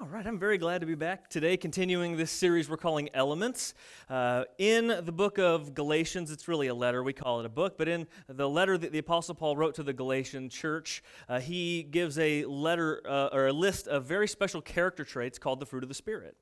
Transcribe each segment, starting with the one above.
All right, I'm very glad to be back today, continuing this series we're calling Elements. Uh, in the book of Galatians, it's really a letter, we call it a book, but in the letter that the Apostle Paul wrote to the Galatian church, uh, he gives a letter uh, or a list of very special character traits called the fruit of the Spirit.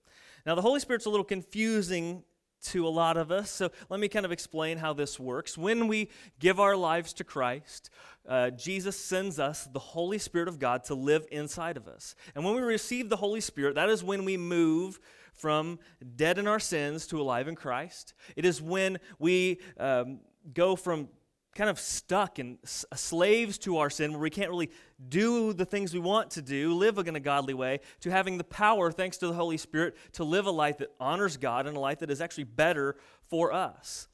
Now, the Holy Spirit's a little confusing to a lot of us. So let me kind of explain how this works. When we give our lives to Christ, uh, Jesus sends us the Holy Spirit of God to live inside of us. And when we receive the Holy Spirit, that is when we move from dead in our sins to alive in Christ. It is when we um, go from kind of stuck and uh, slaves to our sin where we can't really do the things we want to do, live in a godly way, to having the power, thanks to the Holy Spirit, to live a life that honors God and a life that is actually better for us.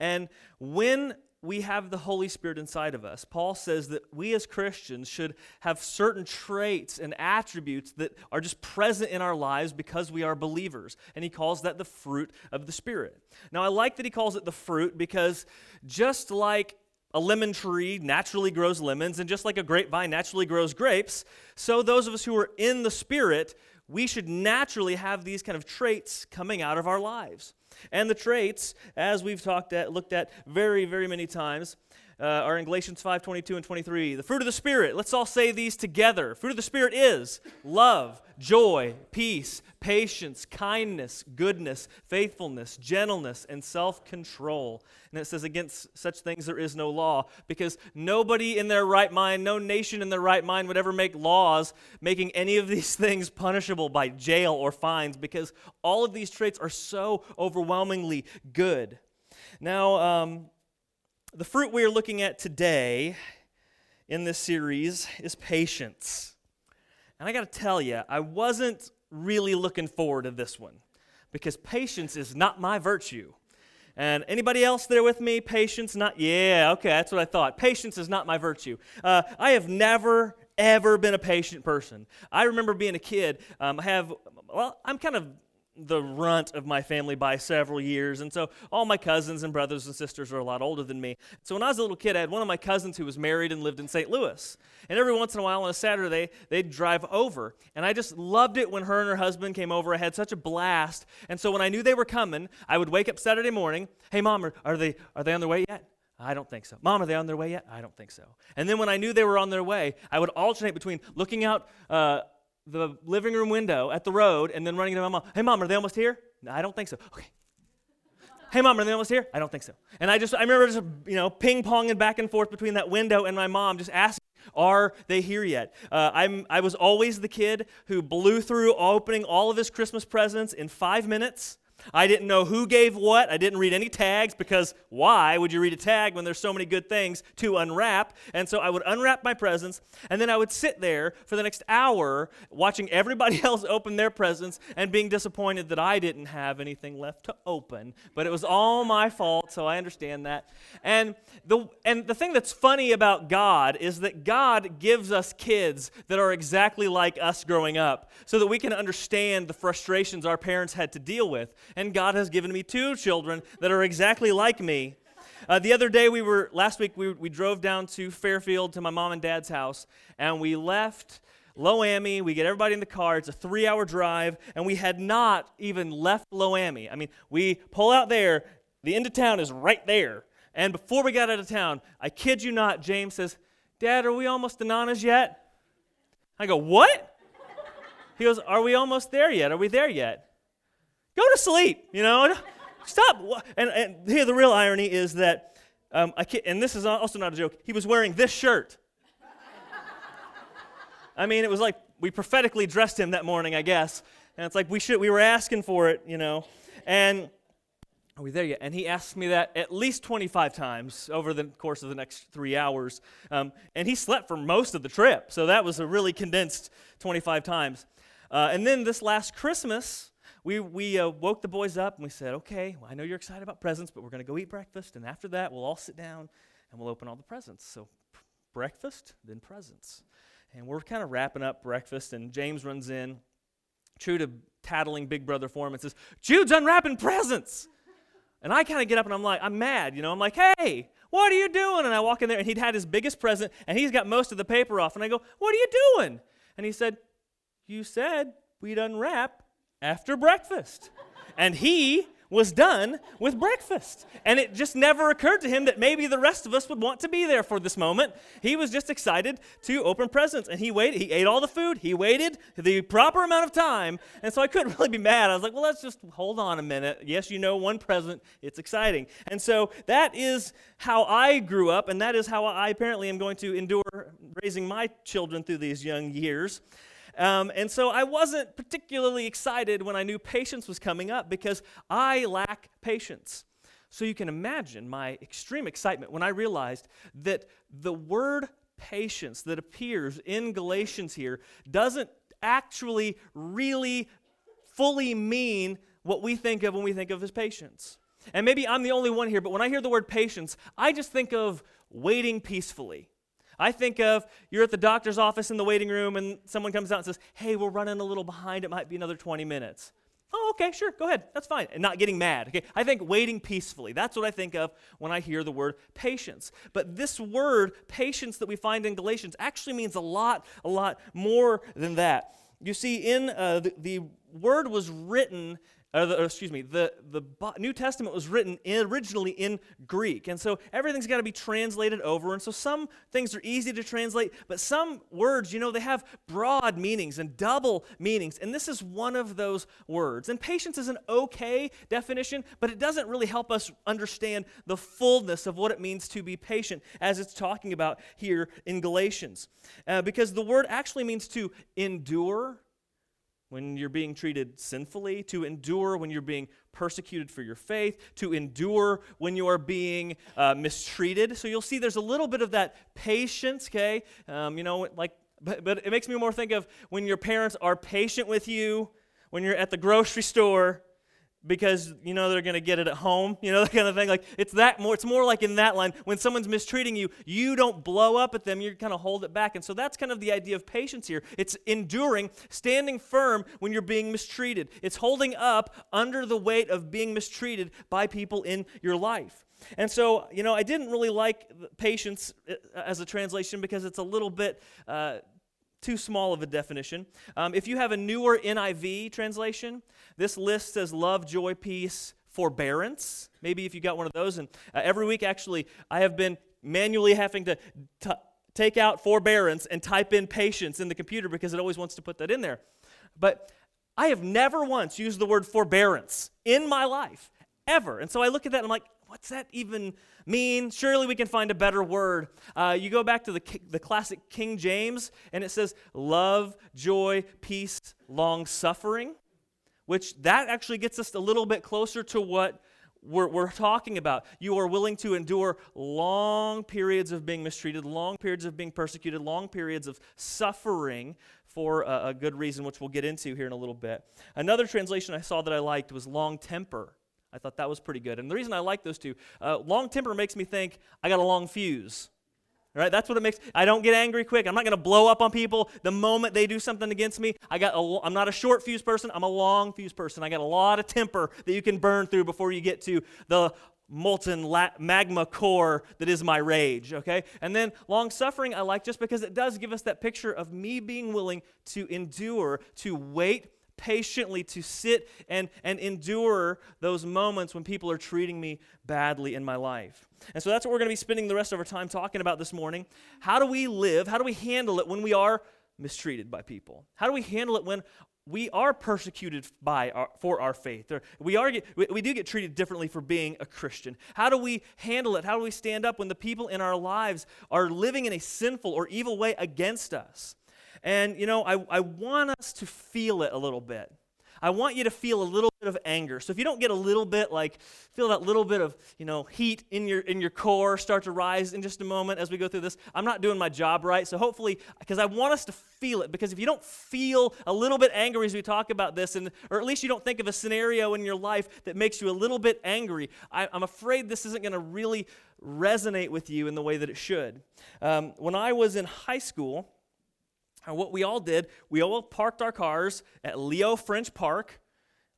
And when we have the Holy Spirit inside of us. Paul says that we as Christians should have certain traits and attributes that are just present in our lives because we are believers. And he calls that the fruit of the Spirit. Now, I like that he calls it the fruit because just like a lemon tree naturally grows lemons, and just like a grapevine naturally grows grapes, so those of us who are in the Spirit, we should naturally have these kind of traits coming out of our lives. And the traits, as we've talked at, looked at very, very many times, uh, are in Galatians 5 22 and 23. The fruit of the Spirit, let's all say these together. Fruit of the Spirit is love, joy, peace, patience, kindness, goodness, faithfulness, gentleness, and self control. And it says, Against such things there is no law, because nobody in their right mind, no nation in their right mind would ever make laws making any of these things punishable by jail or fines, because all of these traits are so overwhelmingly good. Now, um, the fruit we are looking at today in this series is patience. And I got to tell you, I wasn't really looking forward to this one because patience is not my virtue. And anybody else there with me? Patience, not, yeah, okay, that's what I thought. Patience is not my virtue. Uh, I have never, ever been a patient person. I remember being a kid, um, I have, well, I'm kind of the runt of my family by several years. And so all my cousins and brothers and sisters are a lot older than me. So when I was a little kid, I had one of my cousins who was married and lived in St. Louis. And every once in a while on a Saturday, they'd drive over. And I just loved it when her and her husband came over. I had such a blast. And so when I knew they were coming, I would wake up Saturday morning, hey, mom, are, are they, are they on their way yet? I don't think so. Mom, are they on their way yet? I don't think so. And then when I knew they were on their way, I would alternate between looking out uh, the living room window at the road and then running to my mom. Hey, mom, are they almost here? No, I don't think so. Okay. hey, mom, are they almost here? I don't think so. And I just, I remember just, you know, ping ponging back and forth between that window and my mom, just asking, are they here yet? Uh, I'm, I was always the kid who blew through opening all of his Christmas presents in five minutes. I didn't know who gave what. I didn't read any tags because why would you read a tag when there's so many good things to unwrap? And so I would unwrap my presents, and then I would sit there for the next hour watching everybody else open their presents and being disappointed that I didn't have anything left to open. But it was all my fault, so I understand that. And the, and the thing that's funny about God is that God gives us kids that are exactly like us growing up so that we can understand the frustrations our parents had to deal with and God has given me two children that are exactly like me. Uh, the other day, we were, last week, we, we drove down to Fairfield to my mom and dad's house, and we left Loami. We get everybody in the car. It's a three hour drive, and we had not even left Loami. I mean, we pull out there, the end of town is right there. And before we got out of town, I kid you not, James says, Dad, are we almost to Nana's yet? I go, What? He goes, Are we almost there yet? Are we there yet? Go to sleep, you know? Stop. And, and here, the real irony is that, um, I and this is also not a joke, he was wearing this shirt. I mean, it was like we prophetically dressed him that morning, I guess. And it's like we should, we were asking for it, you know. And are we there yet? And he asked me that at least 25 times over the course of the next three hours. Um, and he slept for most of the trip. So that was a really condensed 25 times. Uh, and then this last Christmas, we, we uh, woke the boys up and we said, okay, well, I know you're excited about presents, but we're going to go eat breakfast. And after that, we'll all sit down and we'll open all the presents. So, p- breakfast, then presents. And we're kind of wrapping up breakfast, and James runs in, true to tattling big brother form, and says, Jude's unwrapping presents. And I kind of get up and I'm like, I'm mad, you know. I'm like, hey, what are you doing? And I walk in there and he'd had his biggest present and he's got most of the paper off. And I go, what are you doing? And he said, you said we'd unwrap after breakfast. and he was done with breakfast. And it just never occurred to him that maybe the rest of us would want to be there for this moment. He was just excited to open presents. And he waited. He ate all the food. He waited the proper amount of time. And so I couldn't really be mad. I was like, well, let's just hold on a minute. Yes, you know, one present. It's exciting. And so that is how I grew up. And that is how I apparently am going to endure raising my children through these young years. Um, and so I wasn't particularly excited when I knew patience was coming up because I lack patience. So you can imagine my extreme excitement when I realized that the word patience that appears in Galatians here doesn't actually really fully mean what we think of when we think of as patience. And maybe I'm the only one here, but when I hear the word patience, I just think of waiting peacefully. I think of you're at the doctor's office in the waiting room and someone comes out and says, Hey, we're running a little behind. It might be another 20 minutes. Oh, okay, sure, go ahead. That's fine. And not getting mad. Okay, I think waiting peacefully. That's what I think of when I hear the word patience. But this word, patience, that we find in Galatians actually means a lot, a lot more than that. You see, in uh, the, the word was written the, excuse me, the, the New Testament was written in, originally in Greek. And so everything's got to be translated over. And so some things are easy to translate, but some words, you know, they have broad meanings and double meanings. And this is one of those words. And patience is an okay definition, but it doesn't really help us understand the fullness of what it means to be patient as it's talking about here in Galatians. Uh, because the word actually means to endure when you're being treated sinfully, to endure when you're being persecuted for your faith, to endure when you are being uh, mistreated. So you'll see there's a little bit of that patience, okay? Um, you know, like, but, but it makes me more think of when your parents are patient with you, when you're at the grocery store, because you know they're going to get it at home you know that kind of thing like it's that more it's more like in that line when someone's mistreating you you don't blow up at them you kind of hold it back. And so that's kind of the idea of patience here. It's enduring standing firm when you're being mistreated. It's holding up under the weight of being mistreated by people in your life. And so, you know, I didn't really like patience uh, as a translation because it's a little bit uh, too small of a definition. Um, if you have a newer NIV translation, this list says love, joy, peace, forbearance. Maybe if you got one of those. And uh, every week, actually, I have been manually having to t- take out forbearance and type in patience in the computer because it always wants to put that in there. But I have never once used the word forbearance in my life, ever. And so I look at that and I'm like, what's that even mean? Surely we can find a better word. Uh, you go back to the, the classic King James, and it says love, joy, peace, long suffering, which that actually gets us a little bit closer to what we're, we're talking about. You are willing to endure long periods of being mistreated, long periods of being persecuted, long periods of suffering for a, a good reason, which we'll get into here in a little bit. Another translation I saw that I liked was long temper. I thought that was pretty good. And the reason I like those two, uh, long temper makes me think I got a long fuse. Right? That's what it makes. I don't get angry quick. I'm not going to blow up on people the moment they do something against me. I got. A, I'm not a short fuse person. I'm a long fuse person. I got a lot of temper that you can burn through before you get to the molten la- magma core that is my rage. Okay, and then long suffering I like just because it does give us that picture of me being willing to endure, to wait patiently to sit and, and endure those moments when people are treating me badly in my life. And so that's what we're going to be spending the rest of our time talking about this morning. How do we live? How do we handle it when we are mistreated by people? How do we handle it when we are persecuted by our, for our faith. or We, are we, we do get treated differently for being a Christian. How do we handle it? How do we stand up when the people in our lives are living in a sinful or evil way against us? And, you know, I, I want us to feel it a little bit. I want you to feel a little bit of anger. So if you don't get a little bit, like feel that little bit of, you know, heat in your in your core start to rise in just a moment as we go through this, I'm not doing my job right. So hopefully, because I want us to feel it, because if you don't feel a little bit angry as we talk about this, and or at least you don't think of a scenario in your life that makes you a little bit angry, I, am afraid this isn't going to really resonate with you in the way that it should. Um, when I was in high school. And what we all did, we all parked our cars at Leo French Park.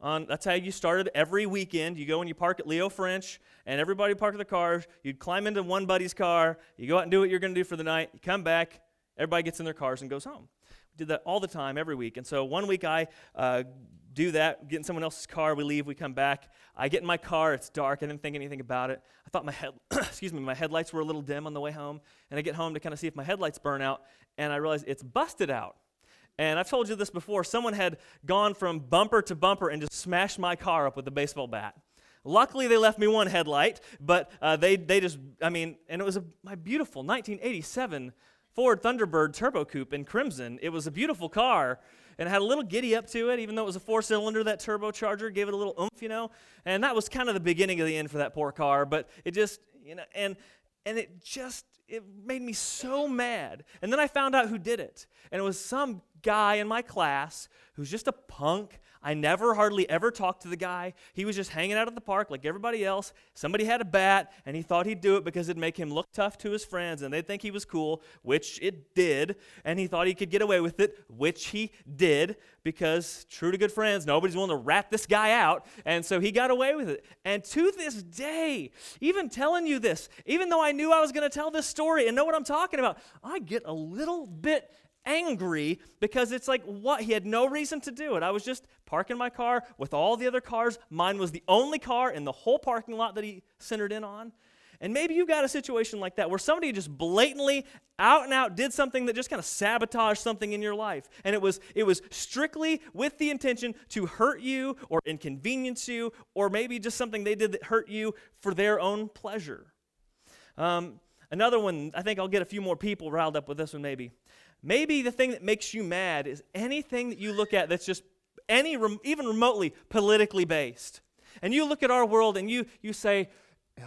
On, that's how you started every weekend. You go and you park at Leo French, and everybody parked their cars. You'd climb into one buddy's car. You go out and do what you're going to do for the night. You come back. Everybody gets in their cars and goes home. We did that all the time, every week. And so one week I uh, do that, get in someone else's car, we leave, we come back. I get in my car, it's dark, I didn't think anything about it. I thought my head, excuse me, my headlights were a little dim on the way home, and I get home to kind of see if my headlights burn out, and I realize it's busted out. And I've told you this before. Someone had gone from bumper to bumper and just smashed my car up with a baseball bat. Luckily, they left me one headlight, but uh, they, they just, I mean, and it was a, my beautiful 1987 Ford Thunderbird Turbo Coupe in crimson. It was a beautiful car and it had a little giddy up to it, even though it was a four cylinder, that turbocharger gave it a little oomph, you know. And that was kind of the beginning of the end for that poor car, but it just, you know, and, and it just, it made me so mad. And then I found out who did it. And it was some guy in my class who's just a punk I never hardly ever talked to the guy. He was just hanging out at the park like everybody else. Somebody had a bat, and he thought he'd do it because it'd make him look tough to his friends, and they'd think he was cool, which it did. And he thought he could get away with it, which he did, because true to good friends, nobody's willing to rat this guy out. And so he got away with it. And to this day, even telling you this, even though I knew I was going to tell this story and know what I'm talking about, I get a little bit angry because it's like what? He had no reason to do it. I was just parking my car with all the other cars. Mine was the only car in the whole parking lot that he centered in on. And maybe you got a situation like that where somebody just blatantly out and out did something that just kind of sabotaged something in your life. And it was it was strictly with the intention to hurt you or inconvenience you or maybe just something they did that hurt you for their own pleasure. Um, another one i think i'll get a few more people riled up with this one maybe Maybe the thing that makes you mad is anything that you look at that's just any even remotely politically based. And you look at our world and you you say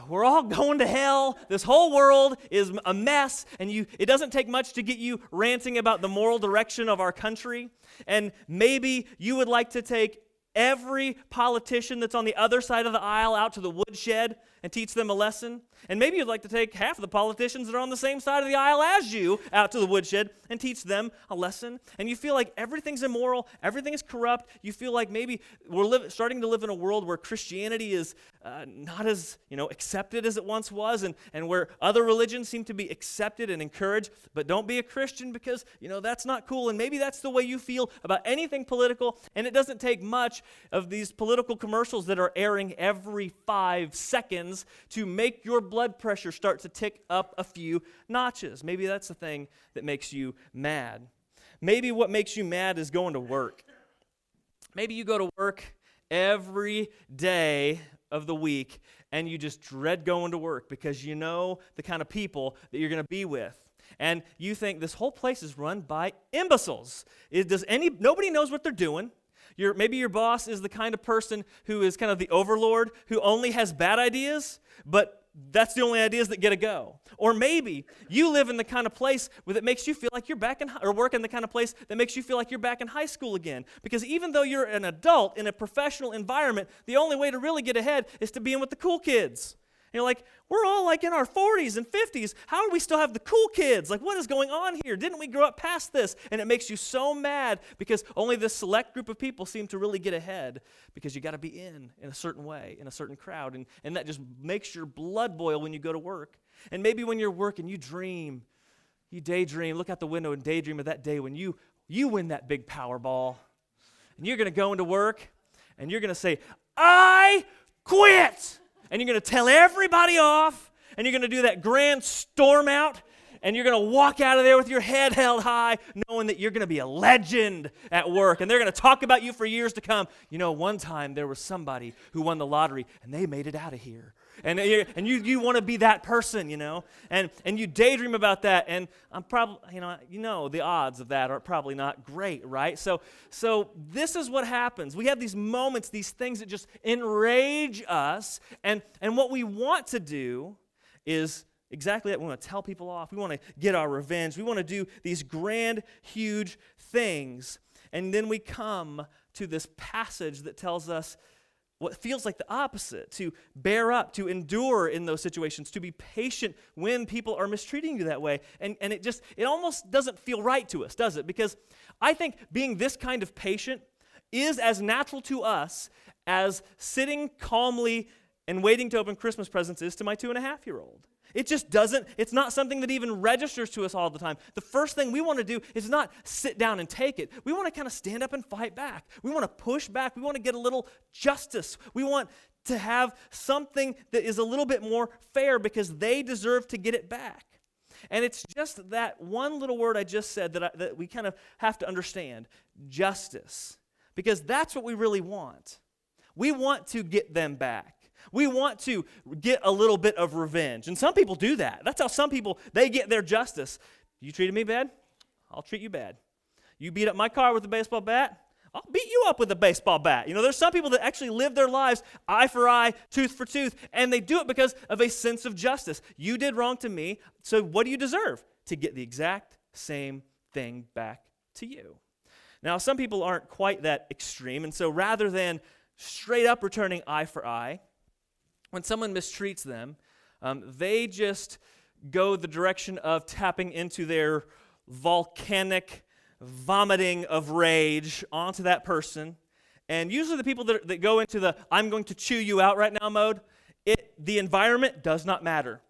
we're all going to hell. This whole world is a mess and you it doesn't take much to get you ranting about the moral direction of our country. And maybe you would like to take every politician that's on the other side of the aisle out to the woodshed and teach them a lesson. And maybe you'd like to take half of the politicians that are on the same side of the aisle as you out to the woodshed and teach them a lesson. And you feel like everything's immoral, everything is corrupt. You feel like maybe we're li- starting to live in a world where Christianity is uh, not as you know accepted as it once was, and, and where other religions seem to be accepted and encouraged. But don't be a Christian because you know that's not cool. And maybe that's the way you feel about anything political. And it doesn't take much of these political commercials that are airing every five seconds to make your blood pressure start to tick up a few notches. Maybe that's the thing that makes you mad. Maybe what makes you mad is going to work. Maybe you go to work every day of the week and you just dread going to work because you know the kind of people that you're going to be with and you think this whole place is run by imbeciles. Does any nobody knows what they're doing? Your, maybe your boss is the kind of person who is kind of the overlord who only has bad ideas, but that's the only ideas that get a go. Or maybe you live in the kind of place that makes you feel like you're back in, or work in the kind of place that makes you feel like you're back in high school again. Because even though you're an adult in a professional environment, the only way to really get ahead is to be in with the cool kids you're like, we're all like in our 40s and 50s. How do we still have the cool kids? Like, what is going on here? Didn't we grow up past this? And it makes you so mad because only this select group of people seem to really get ahead because you got to be in in a certain way, in a certain crowd. And, and that just makes your blood boil when you go to work. And maybe when you're working, you dream, you daydream, look out the window and daydream of that day when you, you win that big Powerball. And you're going to go into work and you're going to say, I quit and you're going to tell everybody off, and you're going to do that grand storm out, and you're going to walk out of there with your head held high, knowing that you're going to be a legend at work, and they're going to talk about you for years to come. You know, one time there was somebody who won the lottery, and they made it out of here. And, and you, you want to be that person, you know? And, and you daydream about that. And I'm probably, you know, you know, the odds of that are probably not great, right? So, so this is what happens. We have these moments, these things that just enrage us. And, and what we want to do is exactly that. We want to tell people off. We want to get our revenge. We want to do these grand, huge things. And then we come to this passage that tells us what feels like the opposite to bear up, to endure in those situations, to be patient when people are mistreating you that way. And, and it just, it almost doesn't feel right to us, does it? Because I think being this kind of patient is as natural to us as sitting calmly and waiting to open Christmas presents is to my two and a half year old. It just doesn't, it's not something that even registers to us all the time. The first thing we want to do is not sit down and take it. We want to kind of stand up and fight back. We want to push back. We want to get a little justice. We want to have something that is a little bit more fair because they deserve to get it back. And it's just that one little word I just said that, I, that we kind of have to understand justice. Because that's what we really want. We want to get them back. We want to get a little bit of revenge. And some people do that. That's how some people they get their justice. You treated me bad? I'll treat you bad. You beat up my car with a baseball bat? I'll beat you up with a baseball bat. You know, there's some people that actually live their lives eye for eye, tooth for tooth, and they do it because of a sense of justice. You did wrong to me, so what do you deserve? To get the exact same thing back to you. Now, some people aren't quite that extreme, and so rather than straight up returning eye for eye, when someone mistreats them, um, they just go the direction of tapping into their volcanic vomiting of rage onto that person. And usually, the people that, that go into the I'm going to chew you out right now mode, it, the environment does not matter.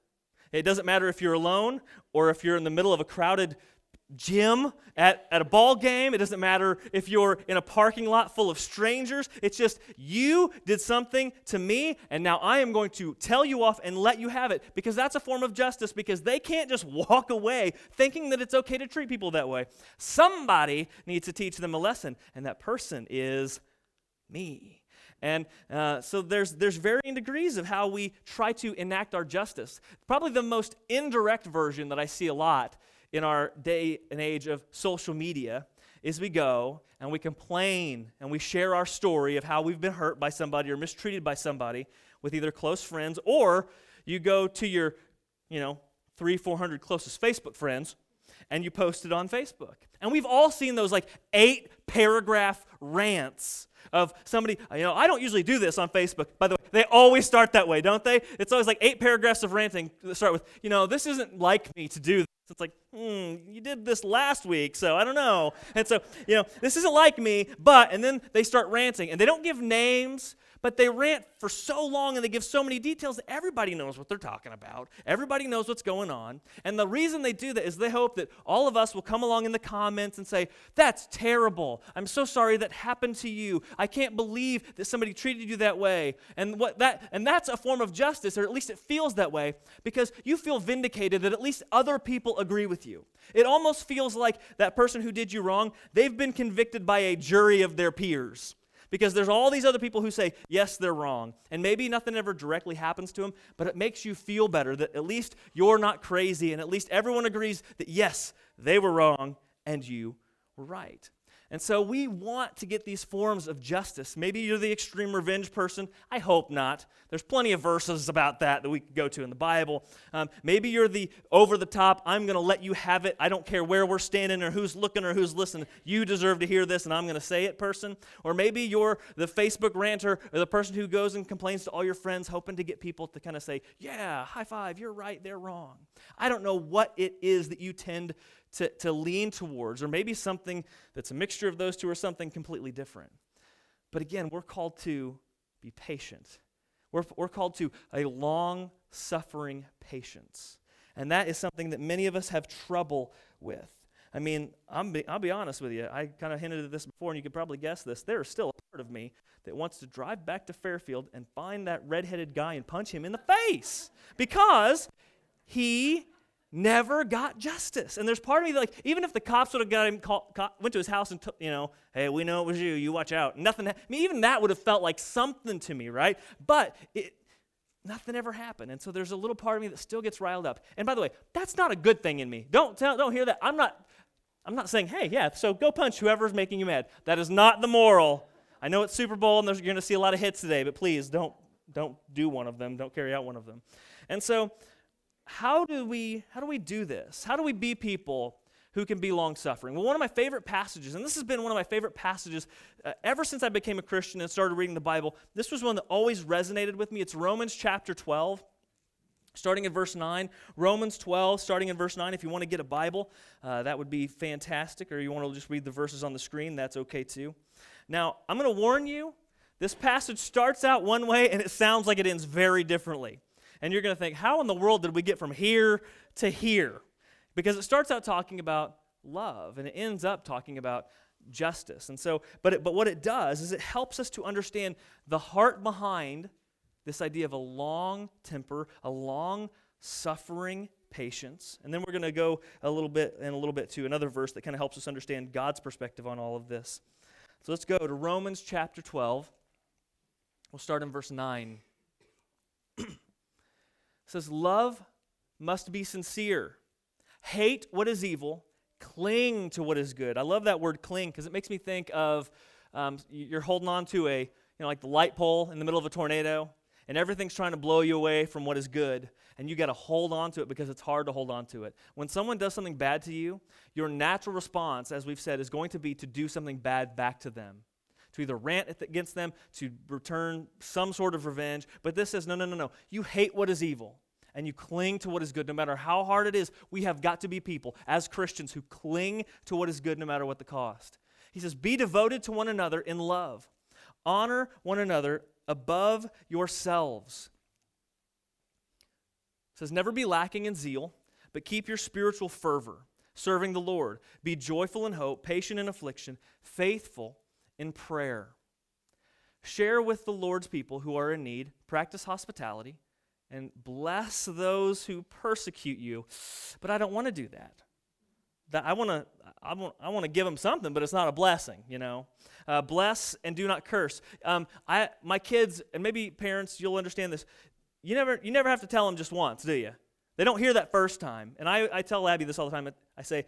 It doesn't matter if you're alone or if you're in the middle of a crowded gym, at, at a ball game. It doesn't matter if you're in a parking lot full of strangers. It's just you did something to me, and now I am going to tell you off and let you have it because that's a form of justice because they can't just walk away thinking that it's okay to treat people that way. Somebody needs to teach them a lesson, and that person is me. And uh, so there's, there's varying degrees of how we try to enact our justice. Probably the most indirect version that I see a lot in our day and age of social media is we go and we complain and we share our story of how we've been hurt by somebody or mistreated by somebody with either close friends or you go to your, you know, three, 400 closest Facebook friends and you post it on Facebook. And we've all seen those like eight paragraph rants of somebody, you know, I don't usually do this on Facebook. By the way, they always start that way, don't they? It's always like eight paragraphs of ranting that start with, you know, this isn't like me to do this. It's like, hmm, you did this last week, so I don't know. And so, you know, this isn't like me, but, and then they start ranting, and they don't give names, but they rant for so long and they give so many details that everybody knows what they're talking about. Everybody knows what's going on. And the reason they do that is they hope that all of us will come along in the comments and say, That's terrible. I'm so sorry that happened to you. I can't believe that somebody treated you that way. And what that and that's a form of justice, or at least it feels that way, because you feel vindicated that at least other people agree with you. It almost feels like that person who did you wrong, they've been convicted by a jury of their peers because there's all these other people who say, yes, they're wrong. And maybe nothing ever directly happens to them, but it makes you feel better that at least you're not crazy and at least everyone agrees that, yes, they were wrong and you were right. And so we want to get these forms of justice. Maybe you're the extreme revenge person. I hope not. There's plenty of verses about that that we could go to in the Bible. Um, maybe you're the over the top, I'm going to let you have it. I don't care where we're standing or who's looking or who's listening. You deserve to hear this and I'm going to say it person. Or maybe you're the Facebook ranter or the person who goes and complains to all your friends, hoping to get people to kind of say, yeah, high five, you're right, they're wrong. I don't know what it is that you tend to, to lean towards, or maybe something that's a mixture of those two or something completely different. But again, we're called to be patient. We're, we're called to a long suffering patience. And that is something that many of us have trouble with. I mean, I'm be, I'll be honest with you. I kind of hinted at this before, and you could probably guess this. There is still a part of me that wants to drive back to Fairfield and find that redheaded guy and punch him in the face because he never got justice. And there's part of me like, even if the cops would have got him, call, call, went to his house and, took, you know, hey, we know it was you, you watch out. Nothing, I mean, even that would have felt like something to me, right? But it, nothing ever happened. And so there's a little part of me that still gets riled up. And by the way, that's not a good thing in me. Don't, tell, don't hear that. I'm not, I'm not saying, hey, yeah, so go punch whoever's making you mad. That is not the moral. I know it's Super Bowl and you're going to see a lot of hits today, but please don't, don't do one of them. Don't carry out one of them. And so, how do we how do we do this? How do we be people who can be long suffering? Well, one of my favorite passages, and this has been one of my favorite passages uh, ever since I became a Christian and started reading the Bible. This was one that always resonated with me. It's Romans chapter 12. Starting in verse 9, Romans 12, starting in verse 9. If you want to get a Bible, uh, that would be fantastic. Or you want to just read the verses on the screen, that's okay too. Now, I'm going to warn you this passage starts out one way and it sounds like it ends very differently. And you're going to think, how in the world did we get from here to here? Because it starts out talking about love and it ends up talking about justice. And so, but, it, but what it does is it helps us to understand the heart behind this idea of a long temper, a long suffering patience. And then we're going to go a little bit and a little bit to another verse that kind of helps us understand God's perspective on all of this. So let's go to Romans chapter 12. We'll start in verse 9. says, Love must be sincere. Hate what is evil. Cling to what is good. I love that word cling because it makes me think of um, you're holding on to a, you know, like the light pole in the middle of a tornado and everything's trying to blow you away from what is good, and you got to hold on to it because it's hard to hold on to it. When someone does something bad to you, your natural response, as we've said, is going to be to do something bad back to them. To either rant against them, to return some sort of revenge. But this says, no, no, no, no. You hate what is evil and you cling to what is good no matter how hard it is. We have got to be people, as Christians, who cling to what is good no matter what the cost. He says, Be devoted to one another in love. Honor one another above yourselves. It says, Never be lacking in zeal, but keep your spiritual fervor, serving the Lord. Be joyful in hope, patient in affliction, faithful in prayer. Share with the Lord's people who are in need, practice hospitality, and bless those who persecute you. But I don't want to do that. That I want to I want, I want to give them something, but it's not a blessing, you know. Uh, bless and do not curse. Um, I, my kids, and maybe parents, you'll understand this. You never, you never have to tell them just once, do you? They don't hear that first time. And I, I tell Abby this all the time. I say,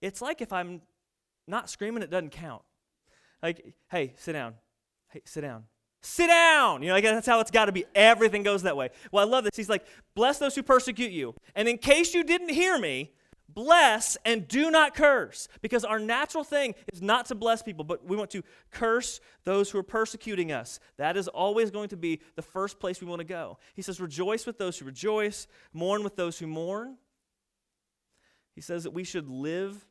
it's like if I'm not screaming, it doesn't count. Like, hey, sit down. Hey, sit down. Sit down. You know, like that's how it's got to be. Everything goes that way. Well, I love this. He's like, bless those who persecute you. And in case you didn't hear me, bless and do not curse because our natural thing is not to bless people but we want to curse those who are persecuting us that is always going to be the first place we want to go he says rejoice with those who rejoice mourn with those who mourn he says that we should live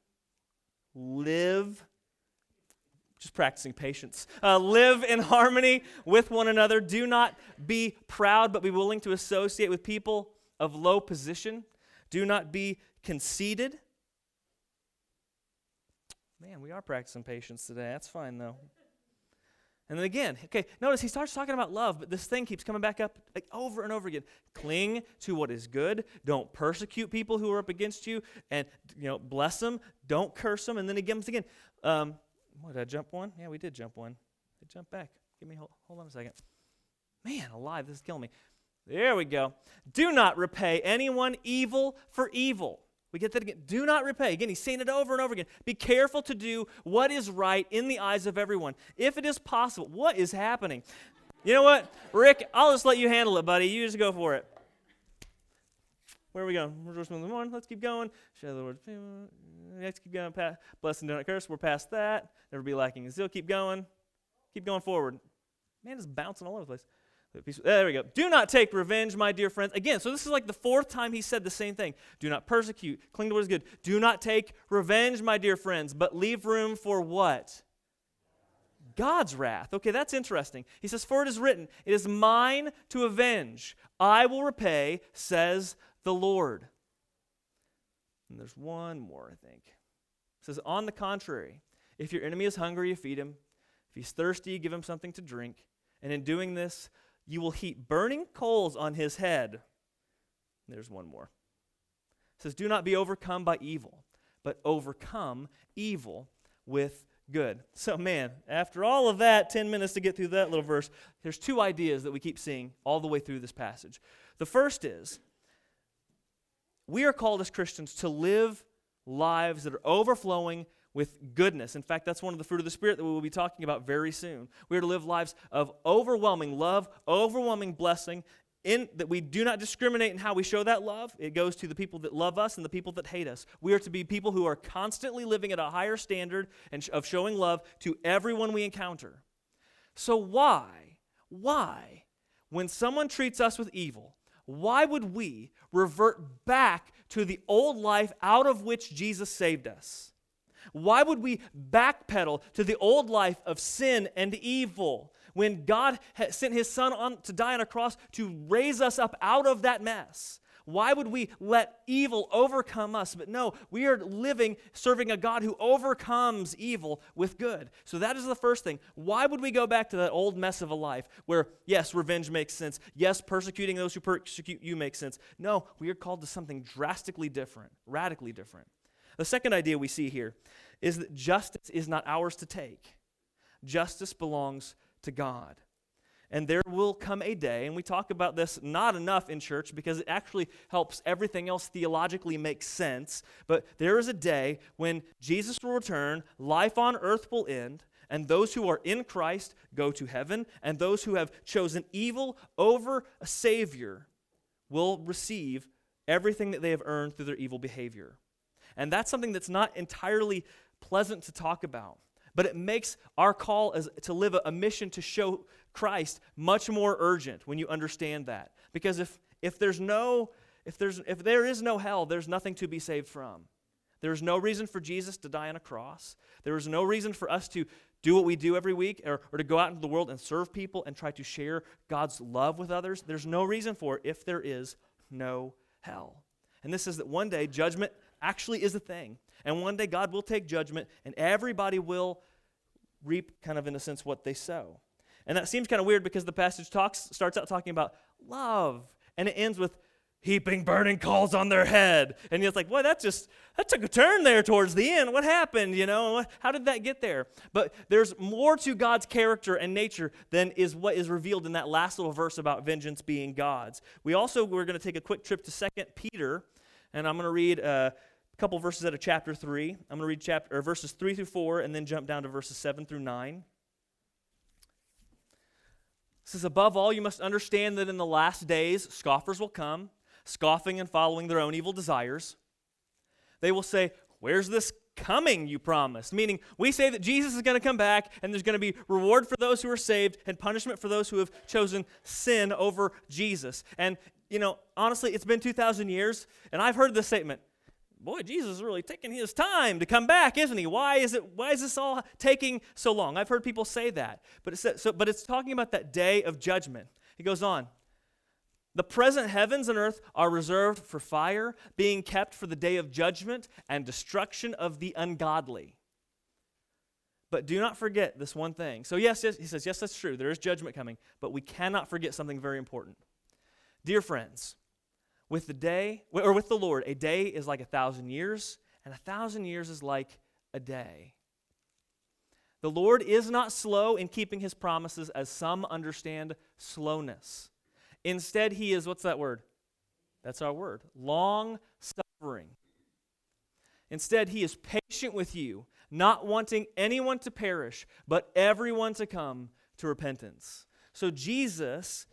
live just practicing patience uh, live in harmony with one another do not be proud but be willing to associate with people of low position do not be conceited. Man, we are practicing patience today. That's fine, though. And then again, okay, notice he starts talking about love, but this thing keeps coming back up like over and over again. Cling to what is good. Don't persecute people who are up against you, and you know, bless them. Don't curse them. And then he comes again. Um, what did I jump one? Yeah, we did jump one. I jump back. Give me hold, hold on a second. Man, alive, this is killing me. There we go. Do not repay anyone evil for evil. We get that again. Do not repay. Again, he's saying it over and over again. Be careful to do what is right in the eyes of everyone. If it is possible, what is happening? You know what? Rick, I'll just let you handle it, buddy. You just go for it. Where are we going? We're just moving. Let's keep going. Share the word. Let's keep going. Bless and do not curse. We're past that. Never be lacking in zeal. Keep going. Keep going forward. Man is bouncing all over the place. There we go. Do not take revenge, my dear friends. Again, so this is like the fourth time he said the same thing. Do not persecute. Cling to what is good. Do not take revenge, my dear friends, but leave room for what? God's wrath. Okay, that's interesting. He says, For it is written, It is mine to avenge. I will repay, says the Lord. And there's one more, I think. It says, On the contrary, if your enemy is hungry, you feed him. If he's thirsty, give him something to drink. And in doing this, you will heap burning coals on his head. There's one more. It says, Do not be overcome by evil, but overcome evil with good. So, man, after all of that, 10 minutes to get through that little verse, there's two ideas that we keep seeing all the way through this passage. The first is we are called as Christians to live lives that are overflowing with goodness. In fact, that's one of the fruit of the Spirit that we will be talking about very soon. We are to live lives of overwhelming love, overwhelming blessing, in that we do not discriminate in how we show that love. It goes to the people that love us and the people that hate us. We are to be people who are constantly living at a higher standard and of showing love to everyone we encounter. So why, why, when someone treats us with evil, why would we revert back to the old life out of which Jesus saved us? Why would we backpedal to the old life of sin and evil when God sent his son on to die on a cross to raise us up out of that mess? Why would we let evil overcome us? But no, we are living serving a God who overcomes evil with good. So that is the first thing. Why would we go back to that old mess of a life where, yes, revenge makes sense. Yes, persecuting those who persecute you makes sense. No, we are called to something drastically different, radically different. The second idea we see here is that justice is not ours to take, justice belongs to God. And there will come a day, and we talk about this not enough in church because it actually helps everything else theologically make sense. But there is a day when Jesus will return, life on earth will end, and those who are in Christ go to heaven, and those who have chosen evil over a Savior will receive everything that they have earned through their evil behavior. And that's something that's not entirely pleasant to talk about but it makes our call as to live a, a, mission to show Christ much more urgent when you understand that. Because if, if there's no, if there's if there is no hell, there's nothing to be saved from. There's no reason for Jesus to die on a cross. There is no reason for us to do what we do every week or, or to go out into the world and serve people and try to share God's love with others. There's no reason for it if there is no hell. And this is that one day judgment actually is a thing. And one day God will take judgment and everybody will reap, kind of in a sense, what they sow. And that seems kind of weird because the passage talks, starts out talking about love and it ends with heaping burning coals on their head. And it's like, well, that just, that took a turn there towards the end. What happened? You know, how did that get there? But there's more to God's character and nature than is what is revealed in that last little verse about vengeance being God's. We also, we're going to take a quick trip to Second Peter, and I'm going to read uh, a couple verses out of chapter 3. I'm going to read chapter, or verses 3 through 4 and then jump down to verses 7 through 9. Says, Above all, you must understand that in the last days scoffers will come, scoffing and following their own evil desires. They will say, Where's this coming you promised? Meaning, we say that Jesus is going to come back and there's going to be reward for those who are saved and punishment for those who have chosen sin over Jesus. And, you know, honestly, it's been 2,000 years, and I've heard this statement boy, Jesus is really taking his time to come back, isn't he? Why is it? Why is this all taking so long? I've heard people say that, but it's so, but it's talking about that day of judgment. He goes on. The present heavens and earth are reserved for fire, being kept for the day of judgment and destruction of the ungodly. But do not forget this one thing. So, yes, yes, he says, yes, that's true. There is judgment coming, but we cannot forget something very important. Dear friends, with the day, or with the Lord, a day is like a thousand years, and a thousand years is like a day. The Lord is not slow in keeping his promises, as some understand slowness. Instead, he is, what's that word? That's our word. Long suffering. Instead, he is patient with you, not wanting anyone to perish, but everyone to come to repentance. So, Jesus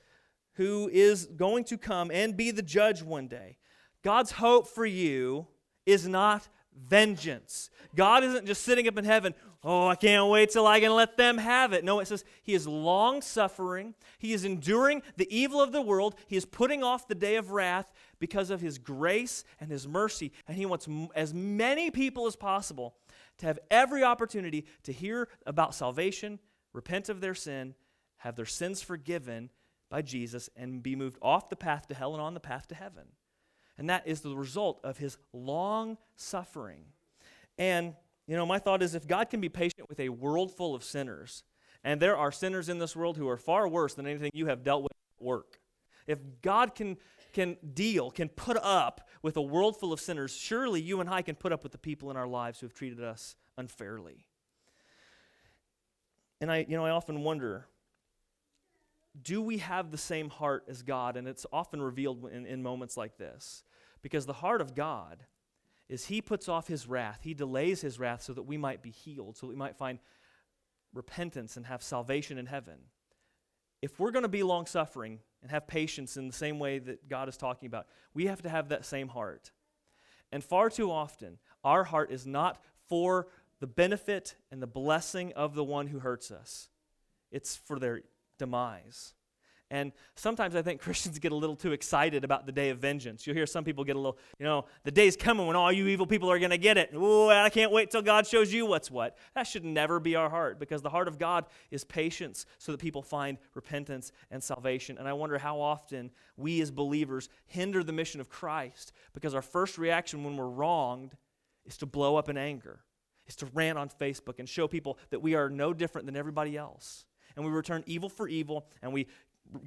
who is going to come and be the judge one day. God's hope for you is not vengeance. God isn't just sitting up in heaven, oh, I can't wait till I can let them have it. No, it says He is long suffering. He is enduring the evil of the world. He is putting off the day of wrath because of His grace and His mercy. And He wants as many people as possible to have every opportunity to hear about salvation, repent of their sin, have their sins forgiven, by Jesus and be moved off the path to hell and on the path to heaven. And that is the result of his long suffering. And, you know, my thought is if God can be patient with a world full of sinners, and there are sinners in this world who are far worse than anything you have dealt with at work. If God can, can deal, can put up with a world full of sinners, surely you and I can put up with the people in our lives who have treated us unfairly. And I, you know, I often wonder do we have the same heart as God? And it's often revealed in, in moments like this. Because the heart of God is He puts off His wrath, He delays His wrath so that we might be healed, so that we might find repentance and have salvation in heaven. If we're going to be long suffering and have patience in the same way that God is talking about, we have to have that same heart. And far too often, our heart is not for the benefit and the blessing of the one who hurts us, it's for their demise. And sometimes I think Christians get a little too excited about the day of vengeance. You'll hear some people get a little, you know, the day's coming when all you evil people are going to get it. Oh, I can't wait till God shows you what's what. That should never be our heart because the heart of God is patience so that people find repentance and salvation. And I wonder how often we as believers hinder the mission of Christ because our first reaction when we're wronged is to blow up in anger, is to rant on Facebook and show people that we are no different than everybody else. And we return evil for evil, and we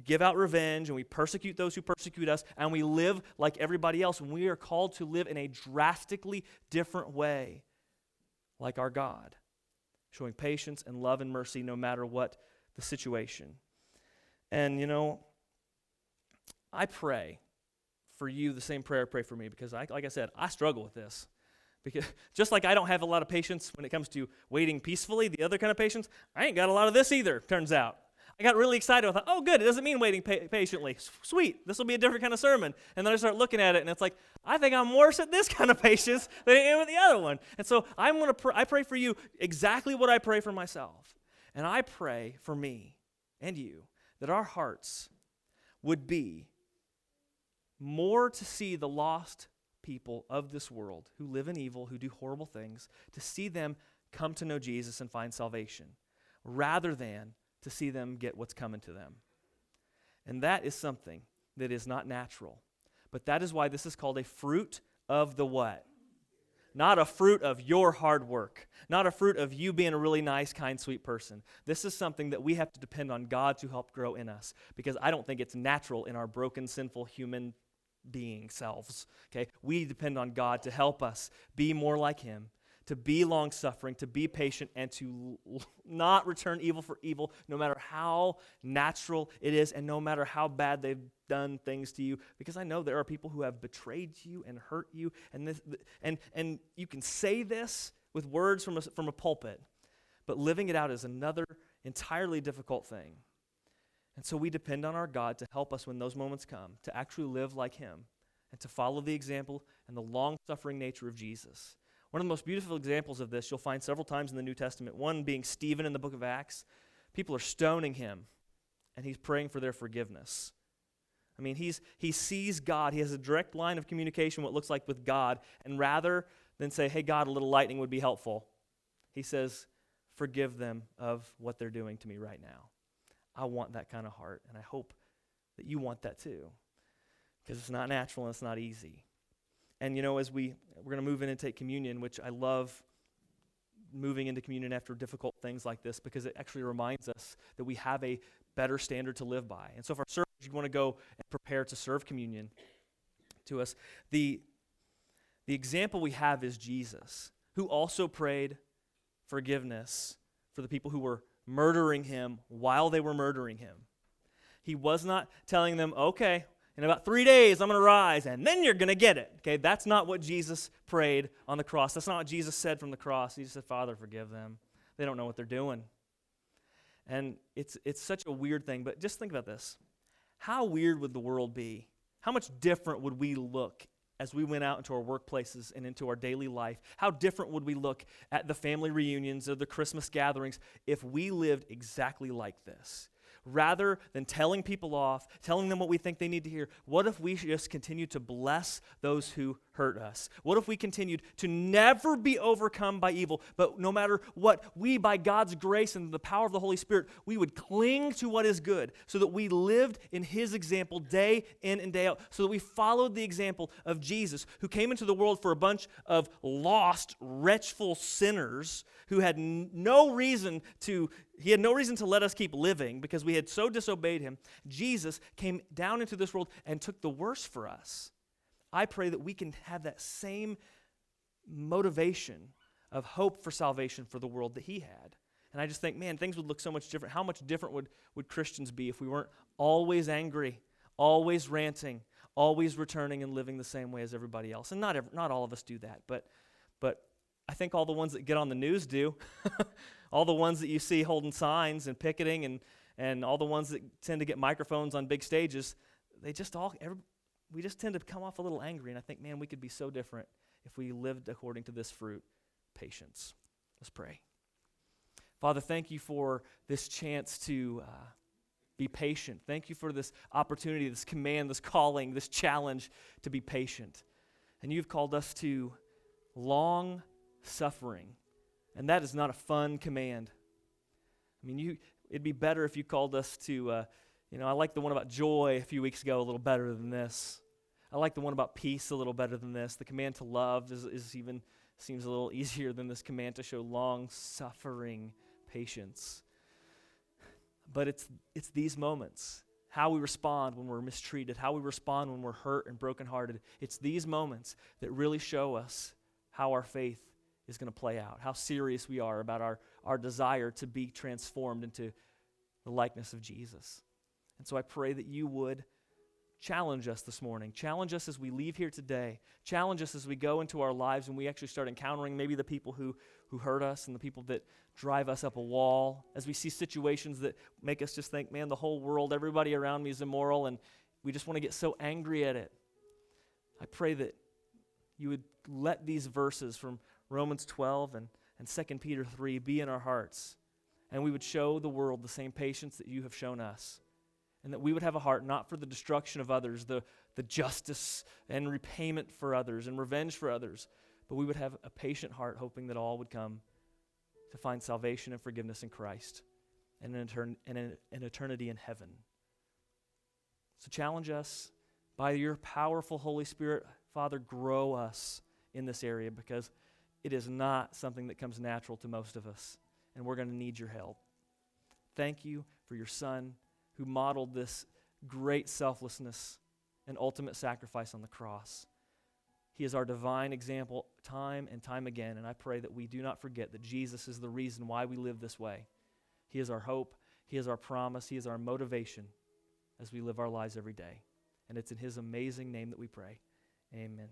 give out revenge, and we persecute those who persecute us, and we live like everybody else. And we are called to live in a drastically different way, like our God, showing patience and love and mercy no matter what the situation. And, you know, I pray for you the same prayer I pray for me because, I, like I said, I struggle with this. Because just like I don't have a lot of patience when it comes to waiting peacefully, the other kind of patience, I ain't got a lot of this either, turns out. I got really excited. I thought, oh, good, it doesn't mean waiting pa- patiently. Sweet, this will be a different kind of sermon. And then I start looking at it, and it's like, I think I'm worse at this kind of patience than I am at the other one. And so I'm gonna pr- I pray for you exactly what I pray for myself. And I pray for me and you that our hearts would be more to see the lost people of this world who live in evil, who do horrible things, to see them come to know Jesus and find salvation, rather than to see them get what's coming to them. And that is something that is not natural. But that is why this is called a fruit of the what? Not a fruit of your hard work, not a fruit of you being a really nice, kind, sweet person. This is something that we have to depend on God to help grow in us because I don't think it's natural in our broken, sinful human being selves. Okay? We depend on God to help us be more like Him, to be long suffering, to be patient, and to not return evil for evil, no matter how natural it is and no matter how bad they've done things to you. Because I know there are people who have betrayed you and hurt you, and, this, and, and you can say this with words from a, from a pulpit, but living it out is another entirely difficult thing. And so we depend on our God to help us when those moments come, to actually live like Him and to follow the example and the long suffering nature of Jesus. One of the most beautiful examples of this you'll find several times in the New Testament, one being Stephen in the book of Acts. People are stoning him, and he's praying for their forgiveness. I mean, he's, he sees God. He has a direct line of communication, what looks like with God. And rather than say, hey, God, a little lightning would be helpful, he says, forgive them of what they're doing to me right now. I want that kind of heart, and I hope that you want that too. Because it's not natural and it's not easy. And you know, as we we're going to move in and take communion, which I love moving into communion after difficult things like this because it actually reminds us that we have a better standard to live by. And so if our servers you want to go and prepare to serve communion to us, the the example we have is Jesus, who also prayed forgiveness for the people who were murdering him while they were murdering him. He was not telling them, okay, in about three days I'm going to rise and then you're going to get it. Okay, that's not what Jesus prayed on the cross. That's not what Jesus said from the cross. He just said, Father, forgive them. They don't know what they're doing. And it's, it's such a weird thing, but just think about this. How weird would the world be? How much different would we look as we went out into our workplaces and into our daily life, how different would we look at the family reunions or the Christmas gatherings if we lived exactly like this? Rather than telling people off, telling them what we think they need to hear, what if we just continue to bless those who hurt us? What if we continued to never be overcome by evil, but no matter what, we, by God's grace and the power of the Holy Spirit, we would cling to what is good so that we lived in His example day in and day out, so that we followed the example of Jesus, who came into the world for a bunch of lost, wretchful sinners who had no reason to he had no reason to let us keep living because we had so disobeyed him. Jesus came down into this world and took the worst for us. I pray that we can have that same motivation of hope for salvation for the world that he had. And I just think, man, things would look so much different. How much different would, would Christians be if we weren't always angry, always ranting, always returning and living the same way as everybody else? And not, every, not all of us do that, but, but I think all the ones that get on the news do. all the ones that you see holding signs and picketing and, and all the ones that tend to get microphones on big stages, they just all, every, we just tend to come off a little angry. And I think, man, we could be so different if we lived according to this fruit patience. Let's pray. Father, thank you for this chance to, uh, Be patient. Thank you for this opportunity, this command, this calling, this challenge to be patient. And you've called us to long suffering. And that is not a fun command. I mean, you, it'd be better if you called us to, uh, you know, I like the one about joy a few weeks ago a little better than this. I like the one about peace a little better than this. The command to love is, is even seems a little easier than this command to show long suffering patience. But it's, it's these moments how we respond when we're mistreated, how we respond when we're hurt and brokenhearted. It's these moments that really show us how our faith is going to play out, how serious we are about our, our desire to be transformed into the likeness of Jesus. And so I pray that you would challenge us this morning. Challenge us as we leave here today. Challenge us as we go into our lives and we actually start encountering maybe the people who, who hurt us and the people that drive us up a wall. As we see situations that make us just think, man, the whole world, everybody around me is immoral, and we just want to get so angry at it. I pray that you would let these verses from Romans 12 and, and 2 Peter 3 be in our hearts, and we would show the world the same patience that you have shown us and that we would have a heart not for the destruction of others, the, the justice and repayment for others and revenge for others, but we would have a patient heart, hoping that all would come to find salvation and forgiveness in Christ and an, etern- and an, an eternity in heaven. So challenge us by your powerful Holy Spirit, Father, grow us in this area because it is not something that comes natural to most of us, and we're going to need your help. Thank you for your Son who modeled this great selflessness and ultimate sacrifice on the cross. He is our divine example time and time again, and I pray that we do not forget that Jesus is the reason why we live this way. He is our hope, He is our promise, He is our motivation as we live our lives every day. And it's in His amazing name that we pray. Amen.